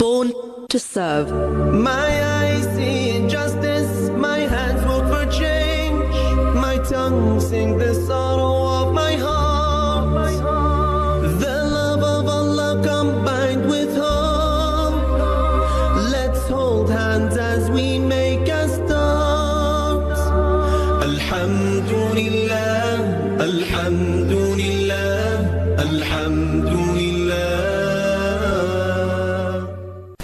Born to serve. My eyes see injustice, my hands work for change, my tongue sing the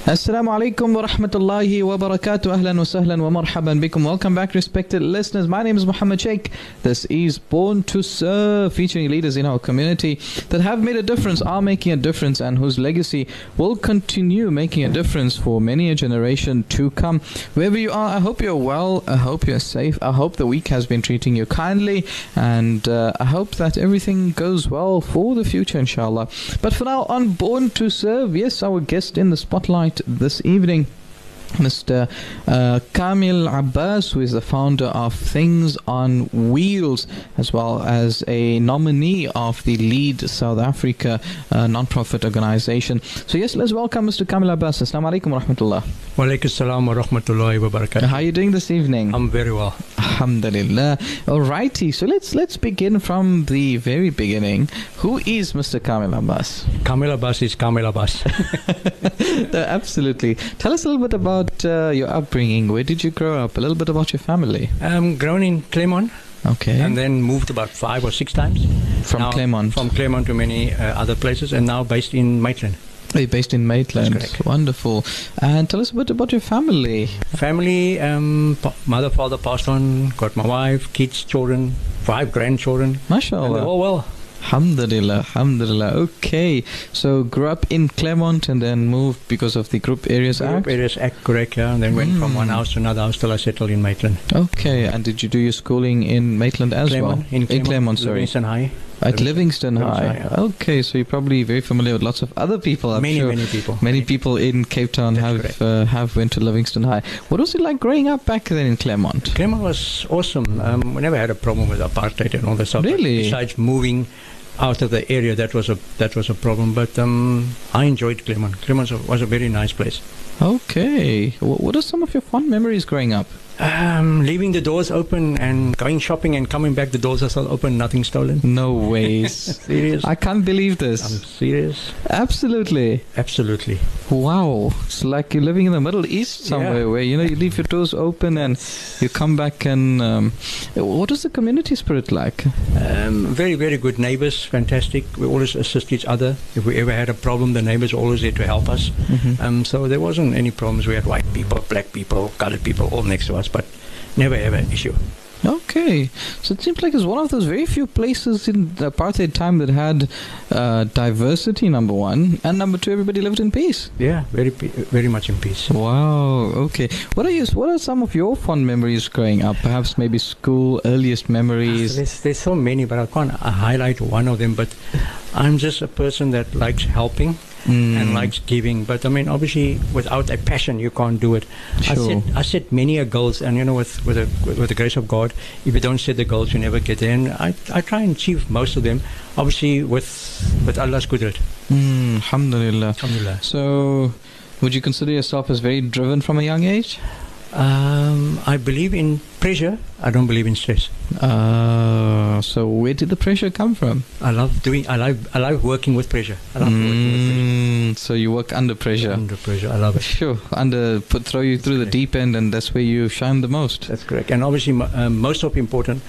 Assalamu alaikum wa rahmatullahi wa barakatuh. Ahlan wa sahlan wa marhaban bikum. Welcome back, respected listeners. My name is Muhammad Sheikh. This is Born to Serve, featuring leaders in our community that have made a difference, are making a difference, and whose legacy will continue making a difference for many a generation to come. Wherever you are, I hope you're well. I hope you're safe. I hope the week has been treating you kindly, and uh, I hope that everything goes well for the future, inshallah. But for now, on Born to Serve, yes, our guest in the spotlight this evening. Mr. Uh, Kamil Abbas, who is the founder of Things on Wheels, as well as a nominee of the Lead South Africa uh, non-profit organization. So yes, let's welcome Mr. Kamil Abbas. Assalamu alaikum wa rahmatullah. Walaikum salam wa rahmatullahi wa barakatuh. How are you doing this evening? I'm very well. Alhamdulillah. Alrighty, so let's let's begin from the very beginning. Who is Mr. Kamil Abbas? Kamil Abbas is Kamil Abbas. No, absolutely. Tell us a little bit about uh, your upbringing. Where did you grow up? A little bit about your family. I'm grown in Claremont Okay. and then moved about five or six times. from Now- Claremont. From Claremont to many uh, other places and now based in Maitland. Oh, you're based in Maitland. Wonderful. And tell us a bit about your family. Family, um, pa- mother, father passed on, got my wife, kids, children, five grandchildren. And they're all well. Alhamdulillah. Alhamdulillah. Okay. So grew up in Claremont and then moved because of the Group Areas Act. Group Areas Act, correct, yeah. And then went from one Mm. house to another house till I settled in Maitland. Okay. And did you do your schooling in Maitland as Claremont, well? in Claremont, sorry. Livingstone High. At Livingstone Livingstone High. High, yeah. Okay. So you're probably very familiar with lots of other people. I'm many, sure. many people. Many people in Cape Town That's have uh, have went to Livingstone High. What was it like growing up back then in Claremont? Claremont was awesome. Um, we never had a problem with apartheid and all that stuff. Really? Besides moving out of the area, that was a that was a problem. But um, I enjoyed Claremont. Claremont was a- very nice place. Okay. What are some of your fond memories growing up? Um, leaving the doors open and going shopping and coming back, the doors are still open, nothing stolen. No ways. Serious? I can't believe this. I'm serious. Absolutely. Absolutely. Wow. It's like you're living in the Middle East somewhere Yeah. where, you know, you leave your doors open and you come back and. Um, what is the community spirit like? Um, very, very good neighbors. Fantastic. We always assist each other. If we ever had a problem, the neighbors were always there to help us. Mhm. Um, so there wasn't any problems. We had white people, black people, colored people all next to us, but never ever an issue. Okay. So it seems like it's one of those very few places in the apartheid time that had uh, diversity, number one, and number two, everybody lived in peace. Yeah, very, very much in peace. Wow. Okay. What are you? What are some of your fond memories growing up? Perhaps maybe school earliest memories. There's, there's so many, but I can't uh, highlight one of them. But I'm just a person that likes helping Mm. and likes giving. But I mean, obviously, without a passion, you can't do it. I Sure. set I set many a goals, and you know, with with, a, with the grace of God, if you don't set the goals, you never get. And I, I try and achieve most of them. Obviously, with with Allah's goodwill. Mm, alhamdulillah. Alhamdulillah. So, would you consider yourself as very driven from a young age? Um, I believe in pressure. I don't believe in stress. Uh, so where did the pressure come from? I love doing. I like. I like working with pressure. I love working with Mm, so you work under pressure. pressure. Under pressure, I love it. Sure, under put throw you through the deep end, and that's where you shine the most. That's correct. And obviously, um, most of important,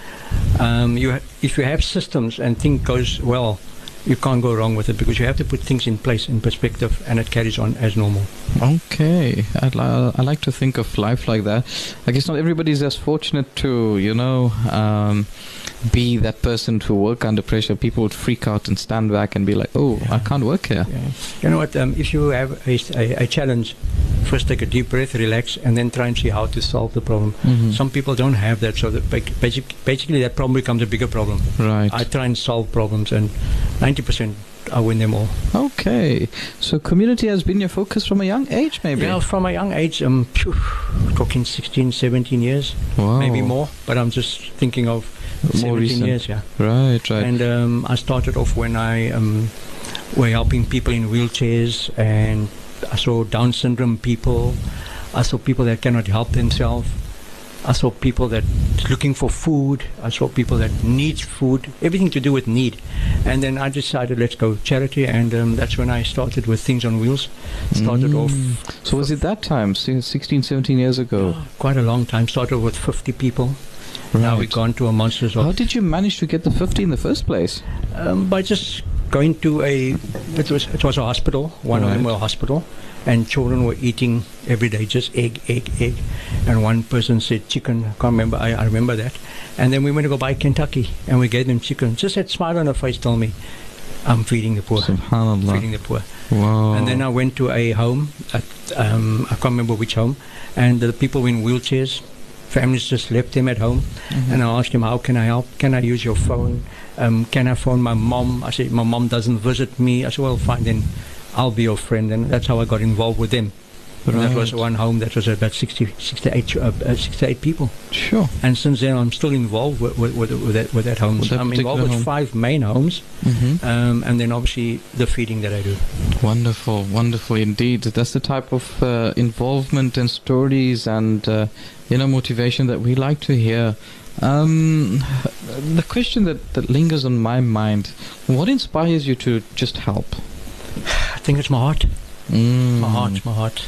um, you ha- if you have systems and things goes well, you can't go wrong with it because you have to put things in place in perspective, and it carries on as normal. Okay, I'd li- I like to think of life like that. I guess not everybody's as fortunate to, you know, um, be that person to work under pressure. People would freak out and stand back and be like, "Oh, I can't work here." Yeah. You know what? Um, if you have a, a, a challenge, first take a deep breath, relax, and then try and see how to solve the problem. Mhm. Some people don't have that, so that basic, basically that problem becomes a bigger problem. right. I try and solve problems, and 90% I win them all. Okay, so community has been your focus from a young age, maybe. Yeah, from a young age, um, talking 16, 17 years, wow. maybe more, but I'm just thinking of More 17 recent. years, yeah. Right, right. And um, I started off when I um, were helping people in wheelchairs and I saw Down syndrome people. I saw people that cannot help themselves. I saw people that looking for food. I saw people that needs food. Everything to do with need. And then I decided let's go charity, and um, that's when I started with Things on Wheels. Started Mm. off So was it that time, si- 16, 17 years ago? quite a long time. Started with 50 people. Now we've gone to a monsters How did you manage to get the 50 in the first place? um, by just going to a it was it was a hospital. One of them Right. were a hospital, and children were eating every day just egg, egg, egg. And one person said chicken. I can't remember. I, I remember that. And then we went to go buy Kentucky, and we gave them chicken. Just that smile on her face told me, "I'm feeding the poor." Subhanallah. Feeding the poor. Wow. And then I went to a home. At, um, I can't remember which home, and the people were in wheelchairs. Families just left them at home, Mhm. and I asked him, "How can I help? Can I use your phone? Um, can I phone my mom?" I said, "My mom doesn't visit me." I said, "Well, fine then." I'll be your friend, and that's how I got involved with them. And that was Right. one home that was about 60, 68, uh, uh, 68 people. Sure. And since then, I'm still involved with, with, with, with, that, with that home. That I'm involved with home. five main homes, hmm um, and then obviously the feeding that I do. Wonderful, wonderful indeed. That's the type of uh, involvement and stories and uh, you know motivation that we like to hear. Um, the question that, that lingers on my mind: What inspires you to just help? I think it's my heart. Mm. My heart, my heart.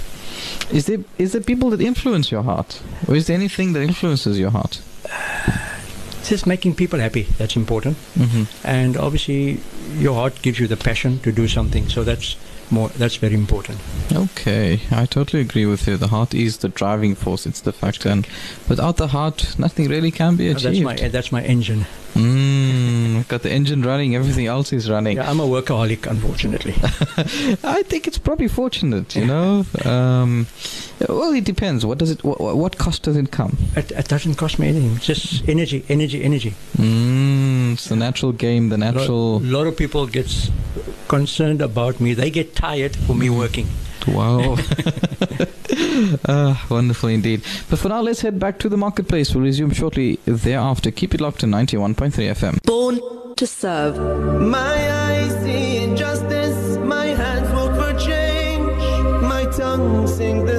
Is there is there people that influence your heart, or is there anything that influences your heart? Just making people happy. That's important. Mm-hmm. And obviously, your heart gives you the passion to do something. So that's more. That's very important. Okay, I totally agree with you. The heart is the driving force; it's the factor, and without the heart, nothing really can be achieved. That's achieved. my. That's my engine. Mm, got the engine running, everything else is running. Yeah, I'm a workaholic, unfortunately. I think it's probably fortunate, you know. Um, well, it depends. What does it? What, what cost does it come? it, it doesn't cost me anything. Just energy, energy, energy. Mm, it's the natural game, the natural. A natural. lot of people get concerned about me. They get tired for me working. Wow. uh, wonderful indeed. But for now, let's head back to the marketplace. We'll resume shortly thereafter. Keep it locked to 91.3 FM. Born to serve. My eyes see injustice, my hands work for change, my tongue sing the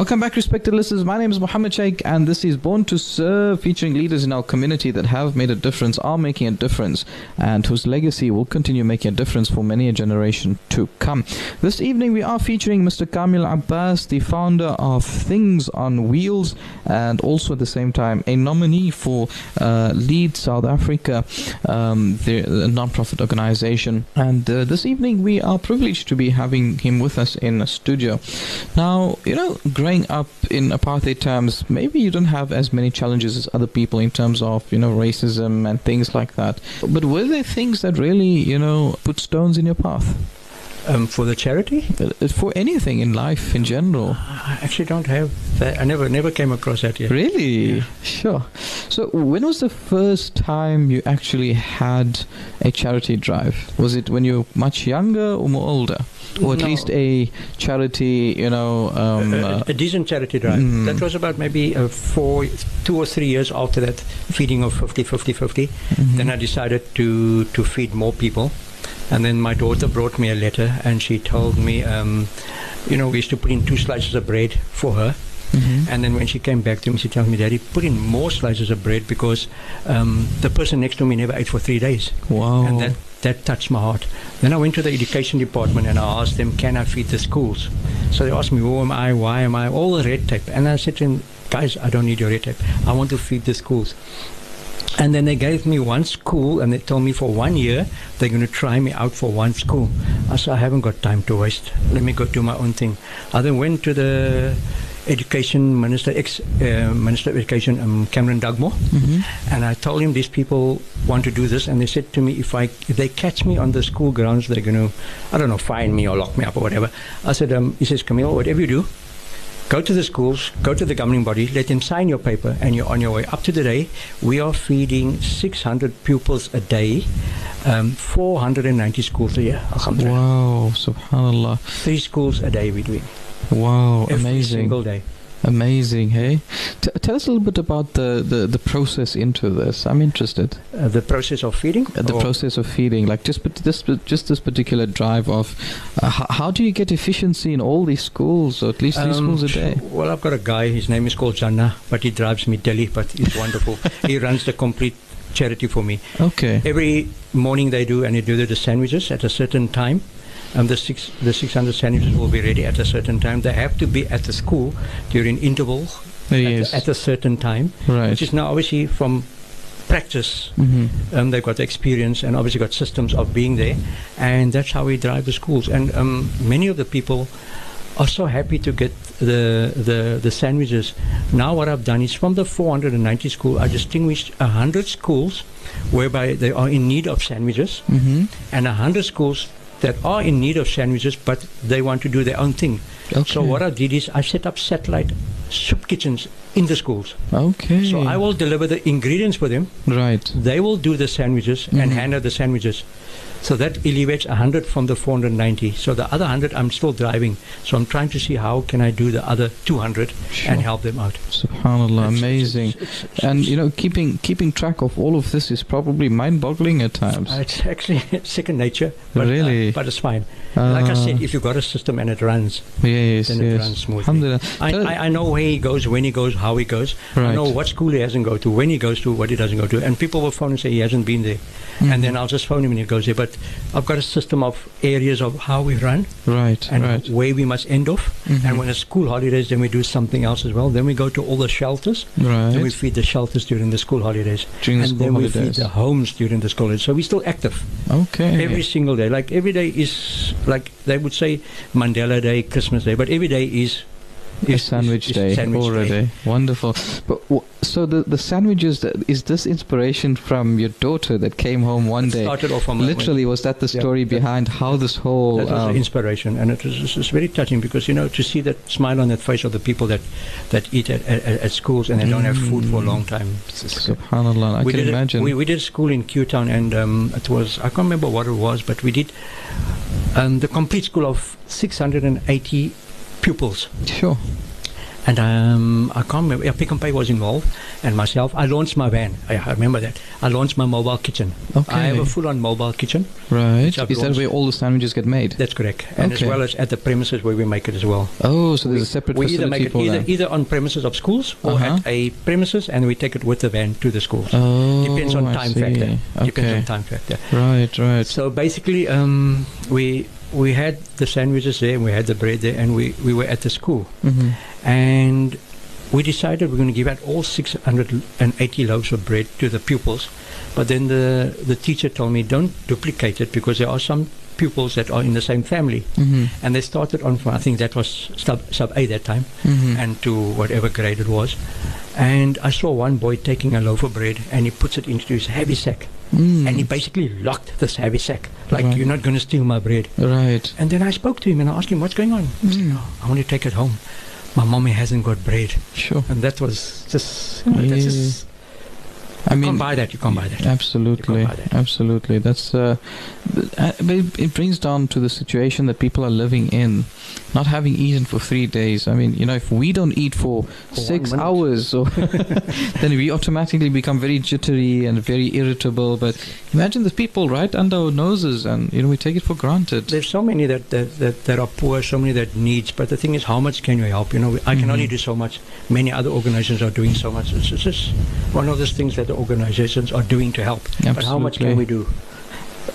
Welcome back, respected listeners. My name is Mohammed Sheikh, and this is Born to Serve, featuring leaders in our community that have made a difference, are making a difference, and whose legacy will continue making a difference for many a generation to come. This evening, we are featuring Mr. Kamil Abbas, the founder of Things on Wheels, and also at the same time a nominee for uh, Lead South Africa, um, the a non-profit organization. And uh, this evening, we are privileged to be having him with us in the studio. Now, you know, growing up in apartheid times, maybe you don't have as many challenges as other people in terms of, you know, racism and things like that. But were there things that really, you know, put stones in your path? Um, for the charity, Uh, For anything in life in general? I actually don't have that. I never, never came across that yet. Really? Yeah. Sure. So, when was the first time you actually had a charity drive? Was it when you were much younger or more older? Or at No. least a charity, you know, um, a, uh, a decent charity drive. Mm. That was about maybe uh, four, two or three years after that feeding of 50, 50, 50. mhm. Then I decided to, to feed more people. And then my daughter brought me a letter and she told me, um, you know, we used to put in two slices of bread for her. Mhm. And then when she came back to me, she told me, Daddy, put in more slices of bread because um, the person next to me never ate for three days. Wow. And that, that touched my heart. Then I went to the education department and I asked them, can I feed the schools? So they asked me, who am I, why am I, all the red tape. And I said to them, guys, I don't need your red tape. I want to feed the schools. And then they gave me one school and they told me for one year they're going to try me out for one school. I said, I haven't got time to waste. Let me go do my own thing. I then went to the education minister, ex uh, minister of education, um, Cameron Dugmore, Mhm. and I told him these people want to do this, and they said to me, if I if they catch me on the school grounds, they're going to, I don't know, fine me or lock me up or whatever. I said, um, he says, Kamil, whatever you do, Go to the schools, go to the governing body, let them sign your paper, and you're on your way. Up to today, we are feeding 600 pupils a day, um, 490 schools a year. Alhamdulillah. Wow, subhanallah. Three schools a day we're doing. Wow, Every amazing. single day. Amazing, hey? T- tell us a little bit about the, the, the process into this. I'm interested. Uh, the process of feeding? Uh, the process of feeding, like just but this just this particular drive of uh, how, how do you get efficiency in all these schools, or at least three Um, schools a day? Well, I've got a guy, his name is called Jannah, but he drives me Delhi, but he's wonderful. he runs the complete charity for me. Okay. Every morning they do, and they do the sandwiches at a certain time. And the six, the 600 sandwiches will be ready at a certain time. They have to be at the school during interval Yes. at, at a certain time, right. which is now obviously from practice. hmm Um, they've got the experience and obviously got systems of being there, and that's how we drive the schools. And um, many of the people are so happy to get the, the the sandwiches. Now what I've done is from the 490 school, I distinguished 100 schools whereby they are in need of sandwiches, hmm and 100 schools that are in need of sandwiches, but they want to do their own thing. Okay. So what I did is I set up satellite soup kitchens in the schools. Okay. So I will deliver the ingredients for them. Right. They will do the sandwiches and Mhm. hand out the sandwiches. So that elevates 100 from the 490. So the other 100 I'm still driving. So I'm trying to see how can I do the other 200 Sure. and help them out. Subhanallah, it's- amazing. And you know, keeping keeping track of all of this is probably mind-boggling at times. uh, it's actually second nature, but, uh, but it's fine. like I Uh, said, if you've got a system and it runs, yes, then it yes. runs smoothly. Alhamdulillah. I, I, I know where he goes, when he goes, how he goes. I know what school he hasn't go to, when he goes to, what he doesn't go to. And people will phone and say he hasn't been there. Mhm. And then I'll just phone him and he goes there. But I've got a system of areas of how we run right, and right. where we must end off. Mhm. And when it's school holidays, then we do something else as well. Then we go to all the shelters. right. Then we feed the shelters during the school holidays. During the and school then we feed the homes during the school holidays. So we're still active okay. every single day. Like every day is like they would say Mandela Day, Christmas Day, but every day is is- sandwich is day sandwich or a day. Wonderful. But w- so the the sandwiches that- is this inspiration from your daughter that came home one It day? started off from Literally, was that the Yeah, story that- behind how this whole? That was the um, inspiration, and it was it's, it's very touching because you know to see that smile on that face of the people that that eat at, at, at schools and they don't have food for a long time. It's- it's- Subhanallah, I we can did a- imagine. we, we did school in Q Town, and um, it was I can't remember what it was, but we did um, the complete school of 680 pupils. sure. And um, I can't remember. Yeah, Pick n Pay was involved, and myself. I launched my van. I, I remember that. I launched my mobile kitchen. Okay. I have a full-on mobile kitchen. right. Is that where all the sandwiches get made? That's correct, and Okay. as well as at the premises where we make it as well. Oh, so there's we, a separate we either make it for either, that. either on premises of schools or Uh-huh. at a premises, and we take it with the van to the schools. Oh, Depends on time factor. Depends on time factor. Right, right. So basically, um, we we had the sandwiches there, and we had the bread there, and we, we were at the school, hmm and we decided we're going to give out all 680 loaves of bread to the pupils. But then the the teacher told me don't duplicate it because there are some pupils that are in the same family, hmm and they started on from I think that was sub sub A that time. hmm and to whatever grade it was. And I saw one boy taking a loaf of bread and he puts it into his heavy sack. Mm. And he basically locked this heavy sack. Like, Right. you're not going to steal my bread. Right. And then I spoke to him and I asked him, what's going on? He said, Mm. "No, I want to take it home. My mommy hasn't got bread. Sure. And that was just, you know, that's just, I you mean, can't buy that. You can't buy that. Absolutely, You can't buy that. absolutely. That's uh, uh, but it brings down to the situation that people are living in, not having eaten for three days. I mean, you know, if we don't eat for, For six hours, or then we automatically become very jittery and very irritable. But imagine the people right under our noses, and you know, we take it for granted. There's so many that, that, that, that are poor, so many that needs. But the thing is, how much can you help? You know, I can Mhm. only do so much. Many other organizations are doing so much. It's, it's just one of those things that the organizations are doing to help. But how much can we do?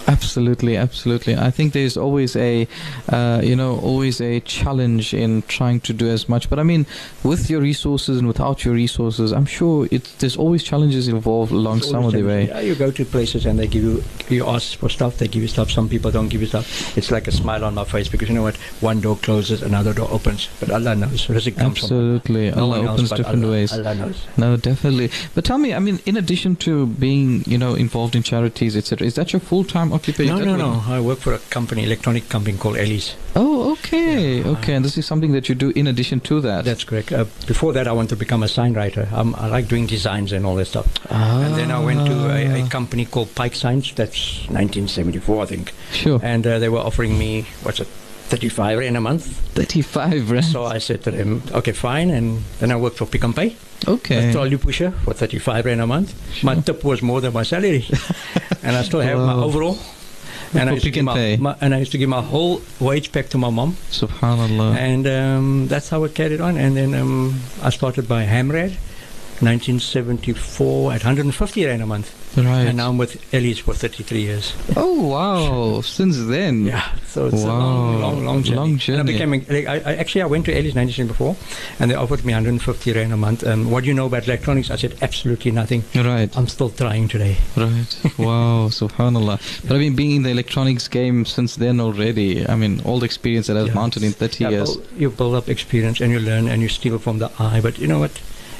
Absolutely, absolutely. I think there's always a, uh, you know, always a challenge in trying to do as much. But I mean, with your resources and without your resources, I'm sure it there's always challenges involved along some of the way. Yeah, you go to places and they give you, you ask for stuff, they give you stuff. Some people don't give you stuff. It's like a smile on my face because you know what? One door closes, another door opens. But Allah knows. Rizq comes Absolutely, from no Allah opens different Allah. ways. Allah knows. No, definitely. But tell me, I mean, in addition to being, you know, involved in charities, etc., is that your full-time occupation? No, no, no. I work for a company, electronic company called Ellie's. Oh, okay, Yeah. okay. And this is something that you do in addition to that. That's correct. Uh, before that, I wanted to become a sign writer. Um, I like doing designs and all that stuff. Ah. And then I went to a, Ah. a company called Pike Signs. That's 1974, I think. Sure. And uh, they were offering me, what's it, 35 rand a month. 35 rand. So I said to them, okay, fine. And then I worked for Pick n Pay, okay. a trolley pusher for 35 rand a month. My tip was more than my salary. and I still have my overall. And I, used to Pick give and my, Pay. my, and I used to give my whole wage back to my mom. Subhanallah. And um, that's how it carried on. And then um, I started by Hamrad, 1974, at 150 rand a month. right. And now I'm with Ellie's for 33 years. oh, wow. Since then. Yeah, so it's a long, Wow. long, long journey. Long And I became, like, I, I actually, I went to Ellie's 1974, and they offered me 150 rand a month. Um, what do you know about electronics? I said absolutely nothing. Right. I'm still trying today. Right. Wow. Subhanallah. But I've mean, being in the electronics game since then already, I mean, all the experience that I've Yeah. mounted in 30 Yeah, years. you build up experience and you learn and you steal from the eye. But you know what?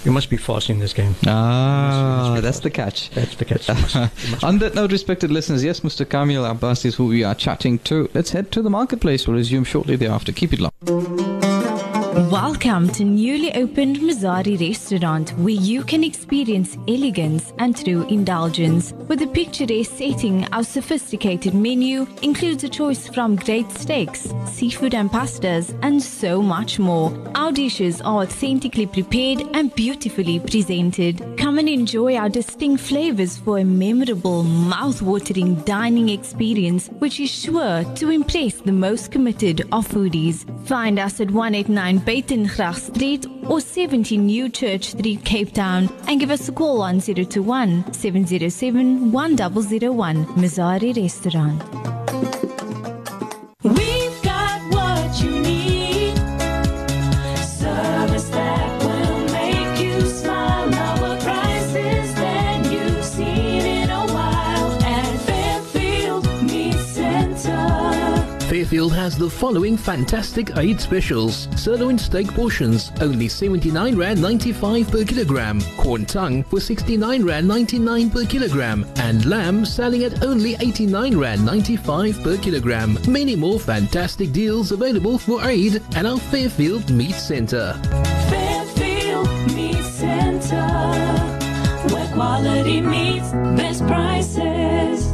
You must be fast in this game. Ah, that's the catch. That's the catch. You must- must On that note, respected listeners, yes, Mr. Kamil Abbas is who we are chatting to. Let's head to the marketplace. We'll resume shortly thereafter. Keep it locked. Welcome to newly opened Mazari Restaurant, where you can experience elegance and true indulgence. With a picturesque setting, our sophisticated menu includes a choice from great steaks, seafood and pastas, and so much more. Our dishes are authentically prepared and beautifully presented. Come and enjoy our distinct flavors for a memorable, mouth-watering dining experience, which is sure to impress the most committed of foodies. Find us at 189 Buitengracht Street or 70 New Church Street, Cape Town, and give us a call on 021 707 1001 Mazari Restaurant. Fairfield has the following fantastic Eid specials. Sirloin steak portions, only 79 Rand 95 per kilogram. Corn tongue for 69 Rand 99 per kilogram. And lamb selling at only 89 Rand 95 per kilogram. Many more fantastic deals available for Eid at our Fairfield Meat Centre. Fairfield Meat Center. Where quality meets best prices.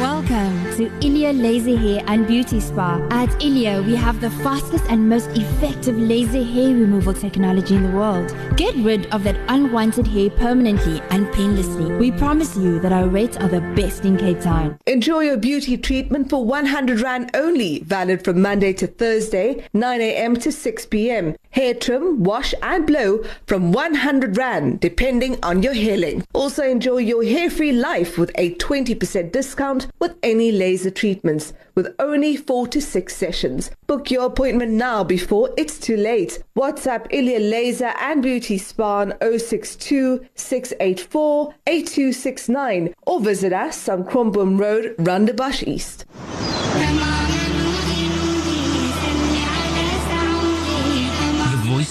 Welcome to Ilia Laser Hair and Beauty Spa. At Ilia, we have the fastest and most effective laser hair removal technology in the world. Get rid of that unwanted hair permanently and painlessly. We promise you that our rates are the best in Cape Town. Enjoy your beauty treatment for 100 Rand only, valid from Monday to Thursday, 9 a.m. to 6 p.m. Hair trim, wash and blow from 100 Rand, depending on your hair length. Also enjoy your hair-free life with a 20% discount with any laser treatments, with only 4 to 6 sessions. Book your appointment now before it's too late. WhatsApp Ilya Laser and Beauty Spa on 062 684 8269 or visit us on Kromboom Road, Rondebosch East.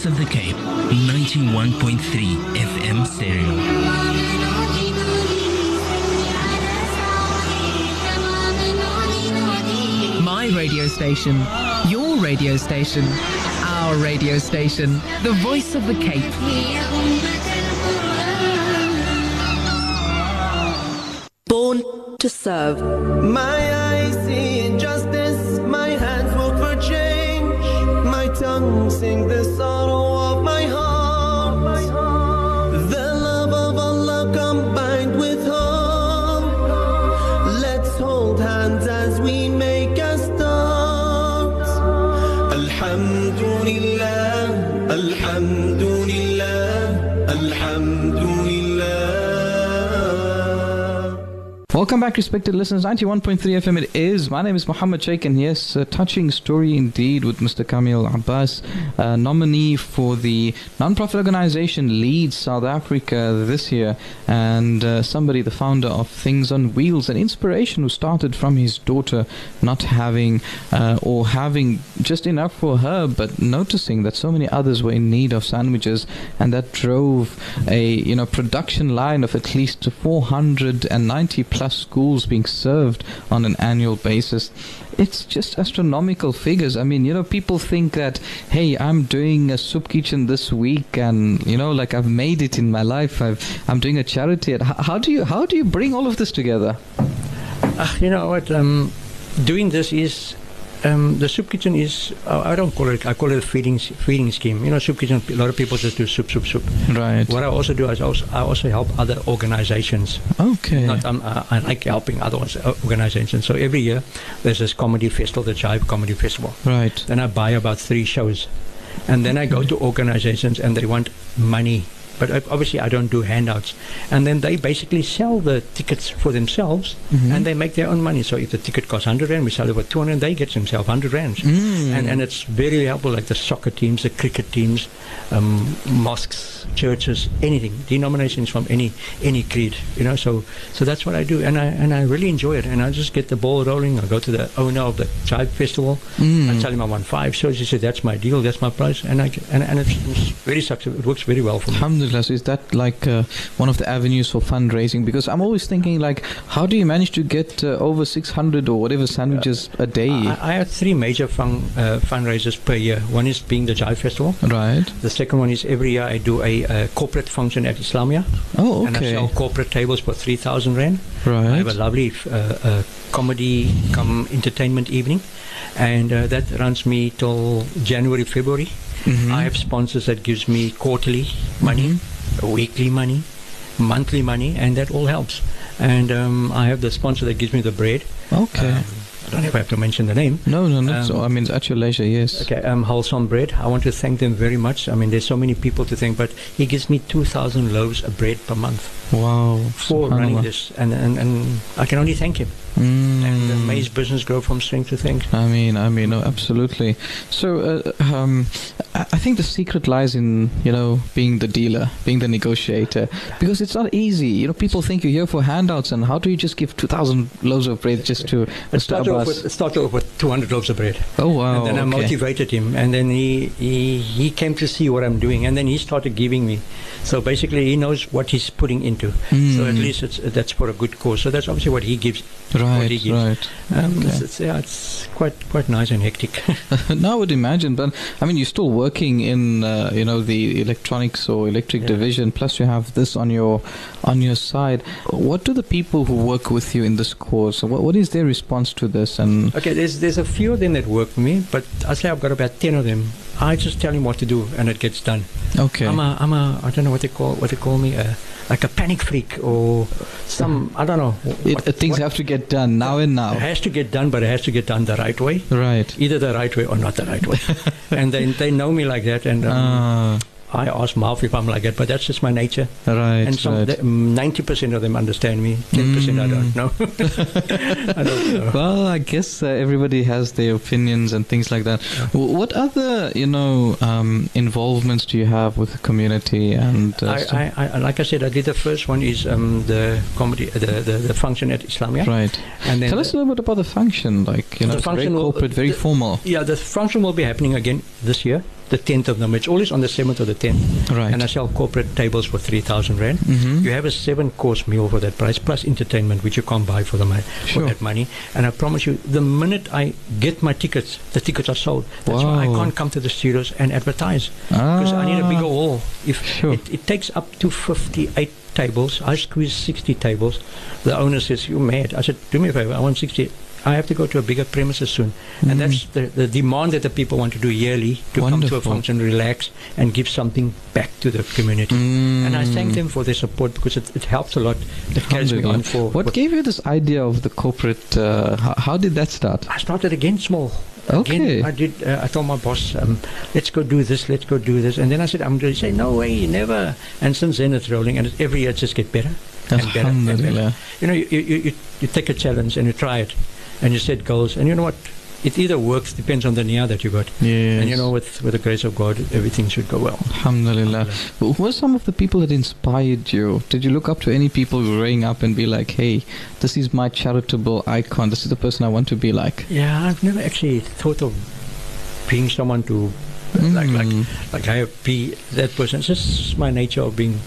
Voice of the Cape, 91.3 FM stereo. My radio station, your radio station, our radio station, the voice of the Cape. Born to serve. My eyes see injustice, my hands work for change, my tongue sing the Welcome back, respected listeners. 91.3 FM it is. My name is Muhammad Sheikh, and yes, a touching story indeed with Mr. Kamil Abbas, uh, nominee for the non-profit organization Lead South Africa this year, and uh, somebody, the founder of Things on Wheels, an inspiration who started from his daughter not having uh, or having just enough for her, but noticing that so many others were in need of sandwiches, and that drove a you know production line of at least 490 plus plus schools being served on an annual basis. It's just astronomical figures. I mean, you know, people think that, hey, I'm doing a soup kitchen this week, and you know, like I've made it in my life. I've, I'm doing a charity. How, how do you how do you bring all of this together? Ah, you know what? Um, doing this is um, the soup kitchen is. Uh, I don't call it. I call it a feeding feeding scheme. You know, soup kitchen. A lot of people just do soup, soup, soup. Right. What I also do is also, I also help other organizations. Okay. Not, um, I, I like helping other ones- uh, organizations. So every year there's this comedy festival, the Jive Comedy Festival. Right. Then I buy about three shows, and then I go to organizations and they want money. But obviously, I don't do handouts. And then they basically sell the tickets for themselves Mhm. and they make their own money. So if the ticket costs 100 Rand, we sell it for 200, they get themselves 100 Rands. Mm. And, and it's very helpful, like the soccer teams, the cricket teams, um, mosques, churches, anything, denominations from any any creed, you know. So so that's what I do, and I and I really enjoy it. And I just get the ball rolling. I go to the owner of the Jive Festival. Mm. I tell him I want five shows. He said that's my deal, that's my price, and I and, and it's, it's very successful. It works very well for me. Is that like uh, one of the avenues for fundraising? Because I'm always thinking like, how do you manage to get uh, over 600 or whatever sandwiches a day? I, I have three major fun, uh, fundraisers per year. One is being the Jive Festival. right. The second one is every year I do a, uh corporate function at Islamia. Oh, okay. And I sell corporate tables for 3,000 Rand. Right. I have a lovely uh, uh, comedy come entertainment evening. And uh, that runs me till January, February. Mhm. I have sponsors that gives me quarterly money, weekly money, monthly money, and that all helps. And um, I have the sponsor that gives me the bread. Okay. Um, I don't know if I have to mention the name. no, no, no. um, so I mean, at your leisure. Yes. Okay, um, Wholesome Bread. I want to thank them very much. I mean, there's so many people to thank, but he gives me 2,000 loaves of bread per month Wow. for running this, and, and, and I can only thank him. Mm. And uh, may business grow from strength to strength. I mean, I mean, no, absolutely. So, uh, um, I think the secret lies in you know being the dealer, being the negotiator, because it's not easy. You know, people think you're here for handouts, and how do you just give two thousand loaves of bread just to It started off, with, started off with 200 loaves of bread. Oh wow! and then I okay. motivated him, and then he, he he came to see what I'm doing, and then he started giving me. So basically, he knows what he's putting into. So at Mm. least it's, that's for a good cause. So that's obviously what he gives. he Right, right. Um, Okay. it's, it's, yeah, it's quite quite nice and hectic. no, I would imagine, but I mean, you're still working in uh, you know the electronics or electric Yeah. division. Plus, you have this on your on your side. What do the people who work with you in this course? What, what is their response to this? And Okay, there's there's a few of them that work for me, but I say I've got about ten of them. I just tell him what to do, and it gets done. okay, I'm a I'm a I don't know what they call what they call me uh, like a panic freak or some I don't know. it, what- uh, things what- have to get done now and now. It has to get done, but it has to get done the right way. Right. Either the right way or not the right way. and they they know me like that, and um, Ah, I ask Marv if I'm like that, but that's just my nature. right. and some right. ninety percent of them understand me. Ten percent I don't Mm. know. I don't know. well, I guess uh, everybody has their opinions and things like that. W- What other, you know, um, involvements do you have with the community and? Uh? I, I, I, like I said, I did the first one is um, the comedy, the, the, the function at Islamia, right. and then Tell us a little bit about the function. Like, you know, The it's very function will- corporate, very the- formal. yeah, the function will be happening again this year, the tenth of November. It's always on the seventh or the tenth, Right. and I sell corporate tables for three thousand rand. mm-hmm. You have a seven-course meal for that price, plus entertainment, which you can't buy for the money, Sure. for that money. And I promise you, the minute I get my tickets, the tickets are sold. That's why I can't come to the studios and advertise because I need a bigger Ah, hall. If Sure. it, it takes up to fifty-eight tables, I squeeze sixty tables. The owner says, "You're mad." I said, "Do me a favor. I want sixty. I have to go to a bigger premises soon." Mm. And that's the, the demand that the people want to do yearly to come to a function, relax, and give something back to the community. And I thank Mm. them for their support because it, it helps a lot. It carries me on for. What for- gave you this idea of the corporate? Uh, how, how did that start? I started again small. Okay. Again, I did. Uh, I told my boss, um, "Let's go do this. Let's go do this." And then I said, "I'm going to say no way, never." And since then, it's rolling, and every year it just get better and better and better. You know, you, you, you, you take a challenge and you try it, and you set goals, and you know what? It either works, depends on the nia that you got. Yes. And you know, with with the grace of God, everything should go well. Alhamdulillah. Who were some of the people that inspired you? Did you look up to any people growing up and be like, hey, this is my charitable icon. This is the person I want to be like? Yeah, I've never actually thought of being someone to like like Mm. like I be that person. It's just my nature of being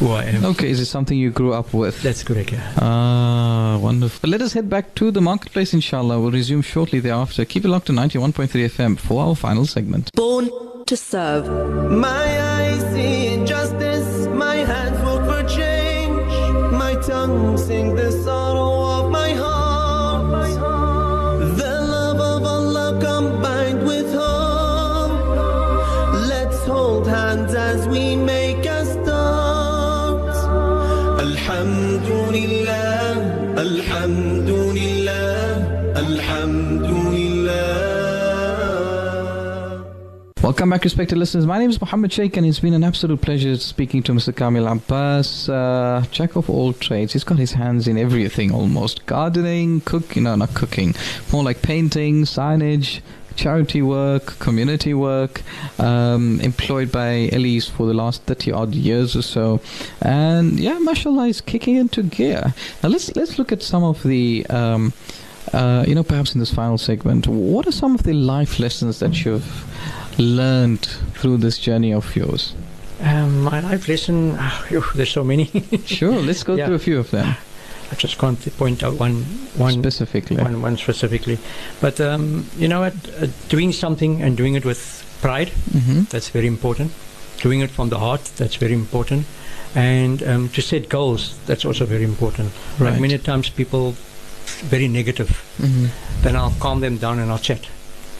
who I am. Okay, is it something you grew up with? That's correct. Yeah. Ah, wonderful. But let us head back to the marketplace, inshallah. We'll resume shortly thereafter. Keep it locked to 91.3 FM for our final segment. Born to serve. My eyes Welcome back, respected listeners. My name is Muhammad Sheikh, and it's been an absolute pleasure speaking to Mr. Kamil Abbas, uh, jack of all trades. He's got his hands in everything almost gardening, cooking, no, not cooking, more like painting, signage. Charity work, community work, um, employed by Ellie's for the last 30 odd years or so. And yeah, mashallah, is kicking into gear. Now let's let's look at some of the um, uh, you know, perhaps in this final segment, what are some of the life lessons that you've learned through this journey of yours? Um, my life lesson, phew, there's so many. Sure, let's go Yeah. through a few of them I just can't point out one, one, specifically. one, one specifically. But um, you know what? Uh, doing something and doing it with pride, hmm that's very important. Doing it from the heart, that's very important. And um, to set goals, that's also very important. Right. Like many times people very negative, hmm then I'll calm them down and I'll chat.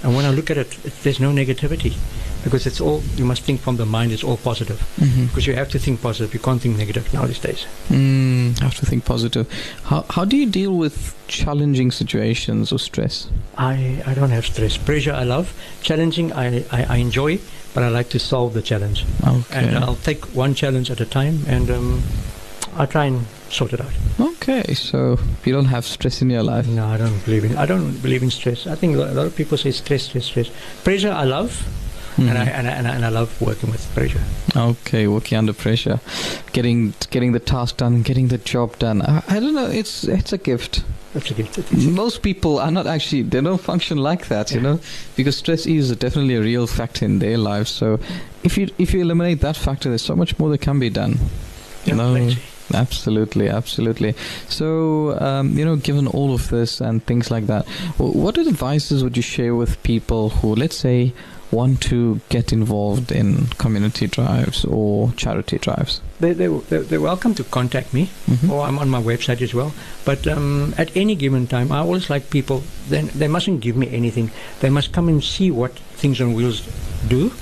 And when I look at it, it there's no negativity because it's all, you must think from the mind, it's all positive. hmm Because you have to think positive, you can't think negative now these days. Mm, have to think positive. How how do you deal with challenging situations or stress? I, I don't have stress. Pressure I love. Challenging I, I, I enjoy, but I like to solve the challenge. Okay. And I'll take one challenge at a time and um, I try and sort it out. okay, so you don't have stress in your life. No, I don't believe in I don't believe in stress. I think a lot of people say stress, stress, stress. Pressure I love and, I, Mhm. and, I, and, I, and I love working with pressure. Okay, working under pressure, getting getting the task done, getting the job done. I, I don't know. It's it's a gift. That's a gift. It is. Most people are not actually. They don't function like that, you know, because stress is definitely a real factor in their lives. So, if you if you eliminate that factor, there's so much more that can be done. Yeah, No. plenty. Absolutely, absolutely. So, um, you know, given all of this and things like that, what advices would you share with people who, let's say, want to get involved in community drives or charity drives? They, they, they're, they're welcome to contact me. Mhm. or I'm on my website as well. But um, at any given time, I always like people. Then they mustn't give me anything. They must come and see what things on wheels do,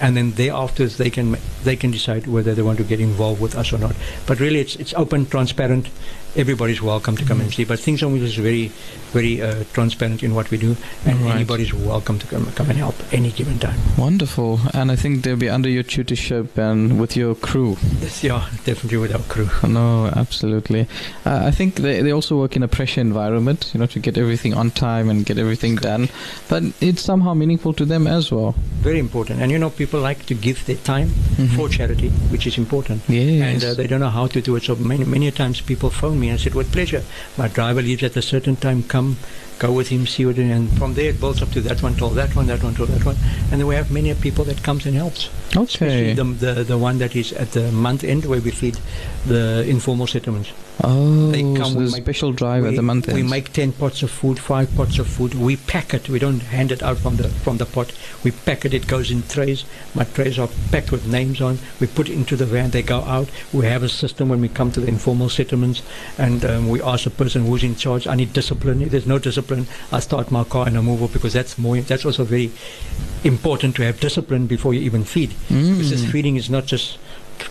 and then thereafter they can they can decide whether they want to get involved with us or not. But really, it's it's open, transparent. Everybody's welcome to come and see. But things on wheels is very very uh, transparent in what we do, and Right. anybody's welcome to come come and help any given time. Wonderful. And I think they'll be under your tutorship and with your crew. Yes, yeah, definitely with our crew. No, absolutely. Uh, I think they, they also work in a pressure environment, you know, to get everything on time and get everything done. But it's somehow meaningful to them as well. Very important. And you know, people like to give their time Mhm. for charity, which is important. Yes. and uh, they don't know how to do it. So many many times people phone me and I said, "With pleasure, my driver leaves at a certain time. Come, go with him, see what." And from there it builds up to that one, told that one, that one, told that one, and then we have many people that comes and helps. Especially okay. the, the the one that is at the month end where we feed the informal settlements. Oh, They come, so we make- special drive we, at the month end. we make ten pots of food, five pots of food. We pack it. We don't hand it out from the from the pot. We pack it. It goes in trays. My trays are packed with names on. We put it into the van. They go out. We have a system when we come to the informal settlements, and um, we ask the person who's in charge. I need discipline. There's no discipline, I start my car and I move off because that's more. That's also very important to have discipline before you even feed. Because Mm. feeding is not just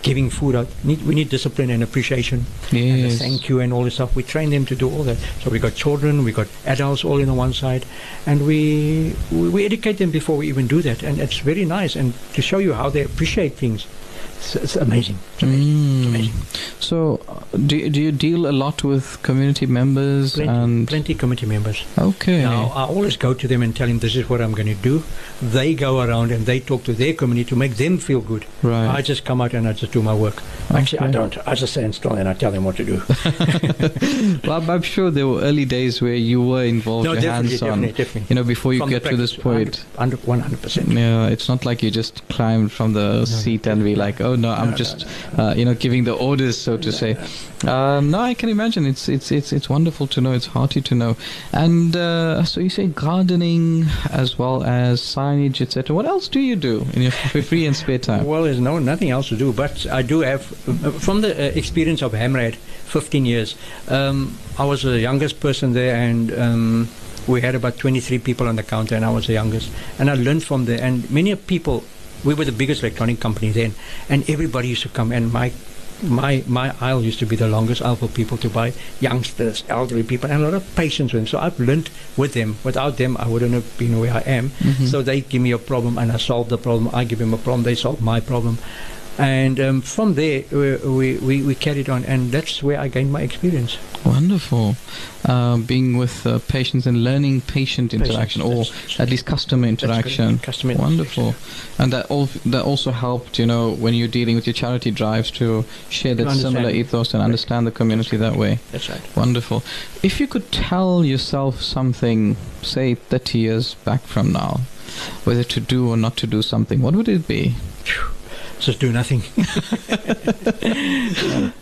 giving food out. Need, we need discipline and appreciation and a thank you and all this stuff. We train them to do all that. So we got children, we got adults all in on one side, and we, we we educate them before we even do that. And it's very nice and to show you how they appreciate things. It's, it's amazing. It's amazing. It's Mm. amazing. So, uh, do, you- do you deal a lot with community members Plenty, and plenty committee members. okay? Now I always go to them and tell them this is what I'm going to do. They go around and they talk to their community to make them feel good. right. I just come out and I just do my work. Actually, I don't. I just stand still and I tell them what to do. well, I'm- I'm sure there were early days where you were involved, no, your definitely, hands on. definitely, definitely. You know, before you From get to this point. 100, 100%. Yeah, it's not like you just climbed from the seat and be like, oh no, I'm just uh, you know giving the orders, so to say. Um, no, I can imagine. It's it's it's it's wonderful to know. It's hearty to know. And uh, so you say gardening as well as signage, etc. What else do you do in your free and spare time? Well, there's no nothing else to do, but I do have from the uh, experience of Hamrad, 15 years. Um, I was the youngest person there, and um, we had about 23 people on the counter, and I was the youngest. And I learned from there. And many people, we were the biggest electronic company then, and everybody used to come. And my my my aisle used to be the longest aisle for people to buy youngsters, elderly people, and a lot of patience with them. So I've learned with them. Without them, I wouldn't have been where I am. Mhm. So they give me a problem, and I solve the problem. I give them a problem, they solve my problem. And um, from there, we, we, we, carried on, and that's where I gained my experience. Wonderful. Uh, being with uh, patients and learning patient interaction, or that's- at least customer interaction. Customer Wonderful. And that all that also helped, you know, when you're dealing with your charity drives to share that To similar ethos and understand the community that way. That's right. Wonderful. If you could tell yourself something, say 30 years back from now, whether to do or not to do something, what would it be? Just do nothing.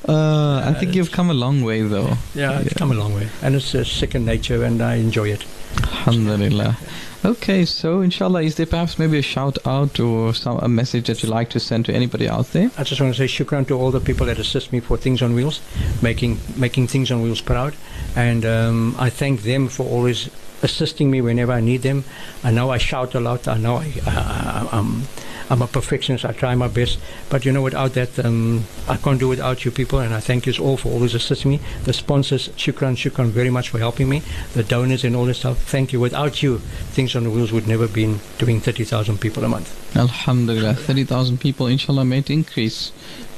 Uh, I think you've come a long way, though. Yeah, it's come a long way, and it's uh, second nature, and I enjoy it. Alhamdulillah. Okay, so inshallah, is there perhaps maybe a shout out or some a message that you'd like to send to anybody out there? I just want to say shukran to all the people that assist me for Things on Wheels, making making Things on Wheels proud, and um, I thank them for always assisting me whenever I need them. I know I shout a lot. I know I, I, I, I'm I'm a perfectionist. I try my best, but you know, without that, um, I can't do without you people. And I thank you all for always assisting me. The sponsors, shukran, shukran, very much for helping me. The donors and all this stuff. Thank you. Without you, Things on the Wheels would never been doing thirty thousand people a month. Alhamdulillah, 30,000 people, inshallah, may increase,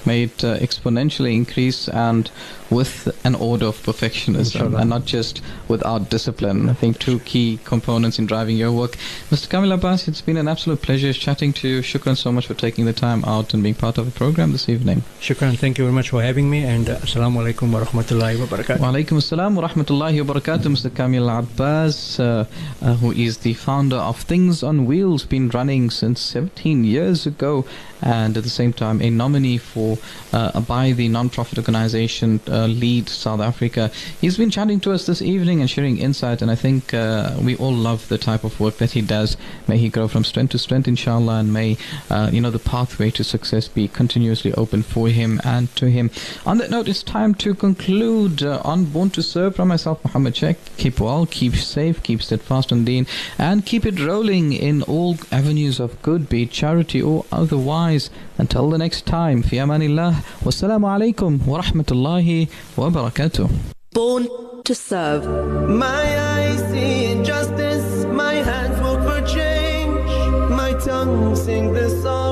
may it uh, exponentially increase and with an order of perfectionism Inshallah. and not just without discipline. I think two key components in driving your work. Mr. Kamil Abbas, it's been an absolute pleasure chatting to you. Shukran so much for taking the time out and being part of the program this evening. Shukran. Thank you very much for having me. And uh, assalamu alaikum wa rahmatullahi wa barakatuh. Wa alaikum assalam wa rahmatullahi wa barakatuh, Mr. Kamil Abbas, uh, uh, who is the founder of Things on Wheels, been running since 17 years ago, and at the same time a nominee for uh, by the non-profit organization uh, Lead South Africa. He's been chatting to us this evening and sharing insight, and I think uh, we all love the type of work that he does. May he grow from strength to strength, inshallah, and may uh, you know the pathway to success be continuously open for him and to him. On that note, it's time to conclude uh, on Born to Serve from myself, Muhammad Sheikh. Keep well, keep safe, keep steadfast on deen, and keep it rolling in all avenues of good, be it charity or otherwise. Until the next time, fi wassalamu alaikum wa rahmatullahi wa barakatuh. Born to serve. My eyes see injustice, my hands work for change, my tongue sing the sorrow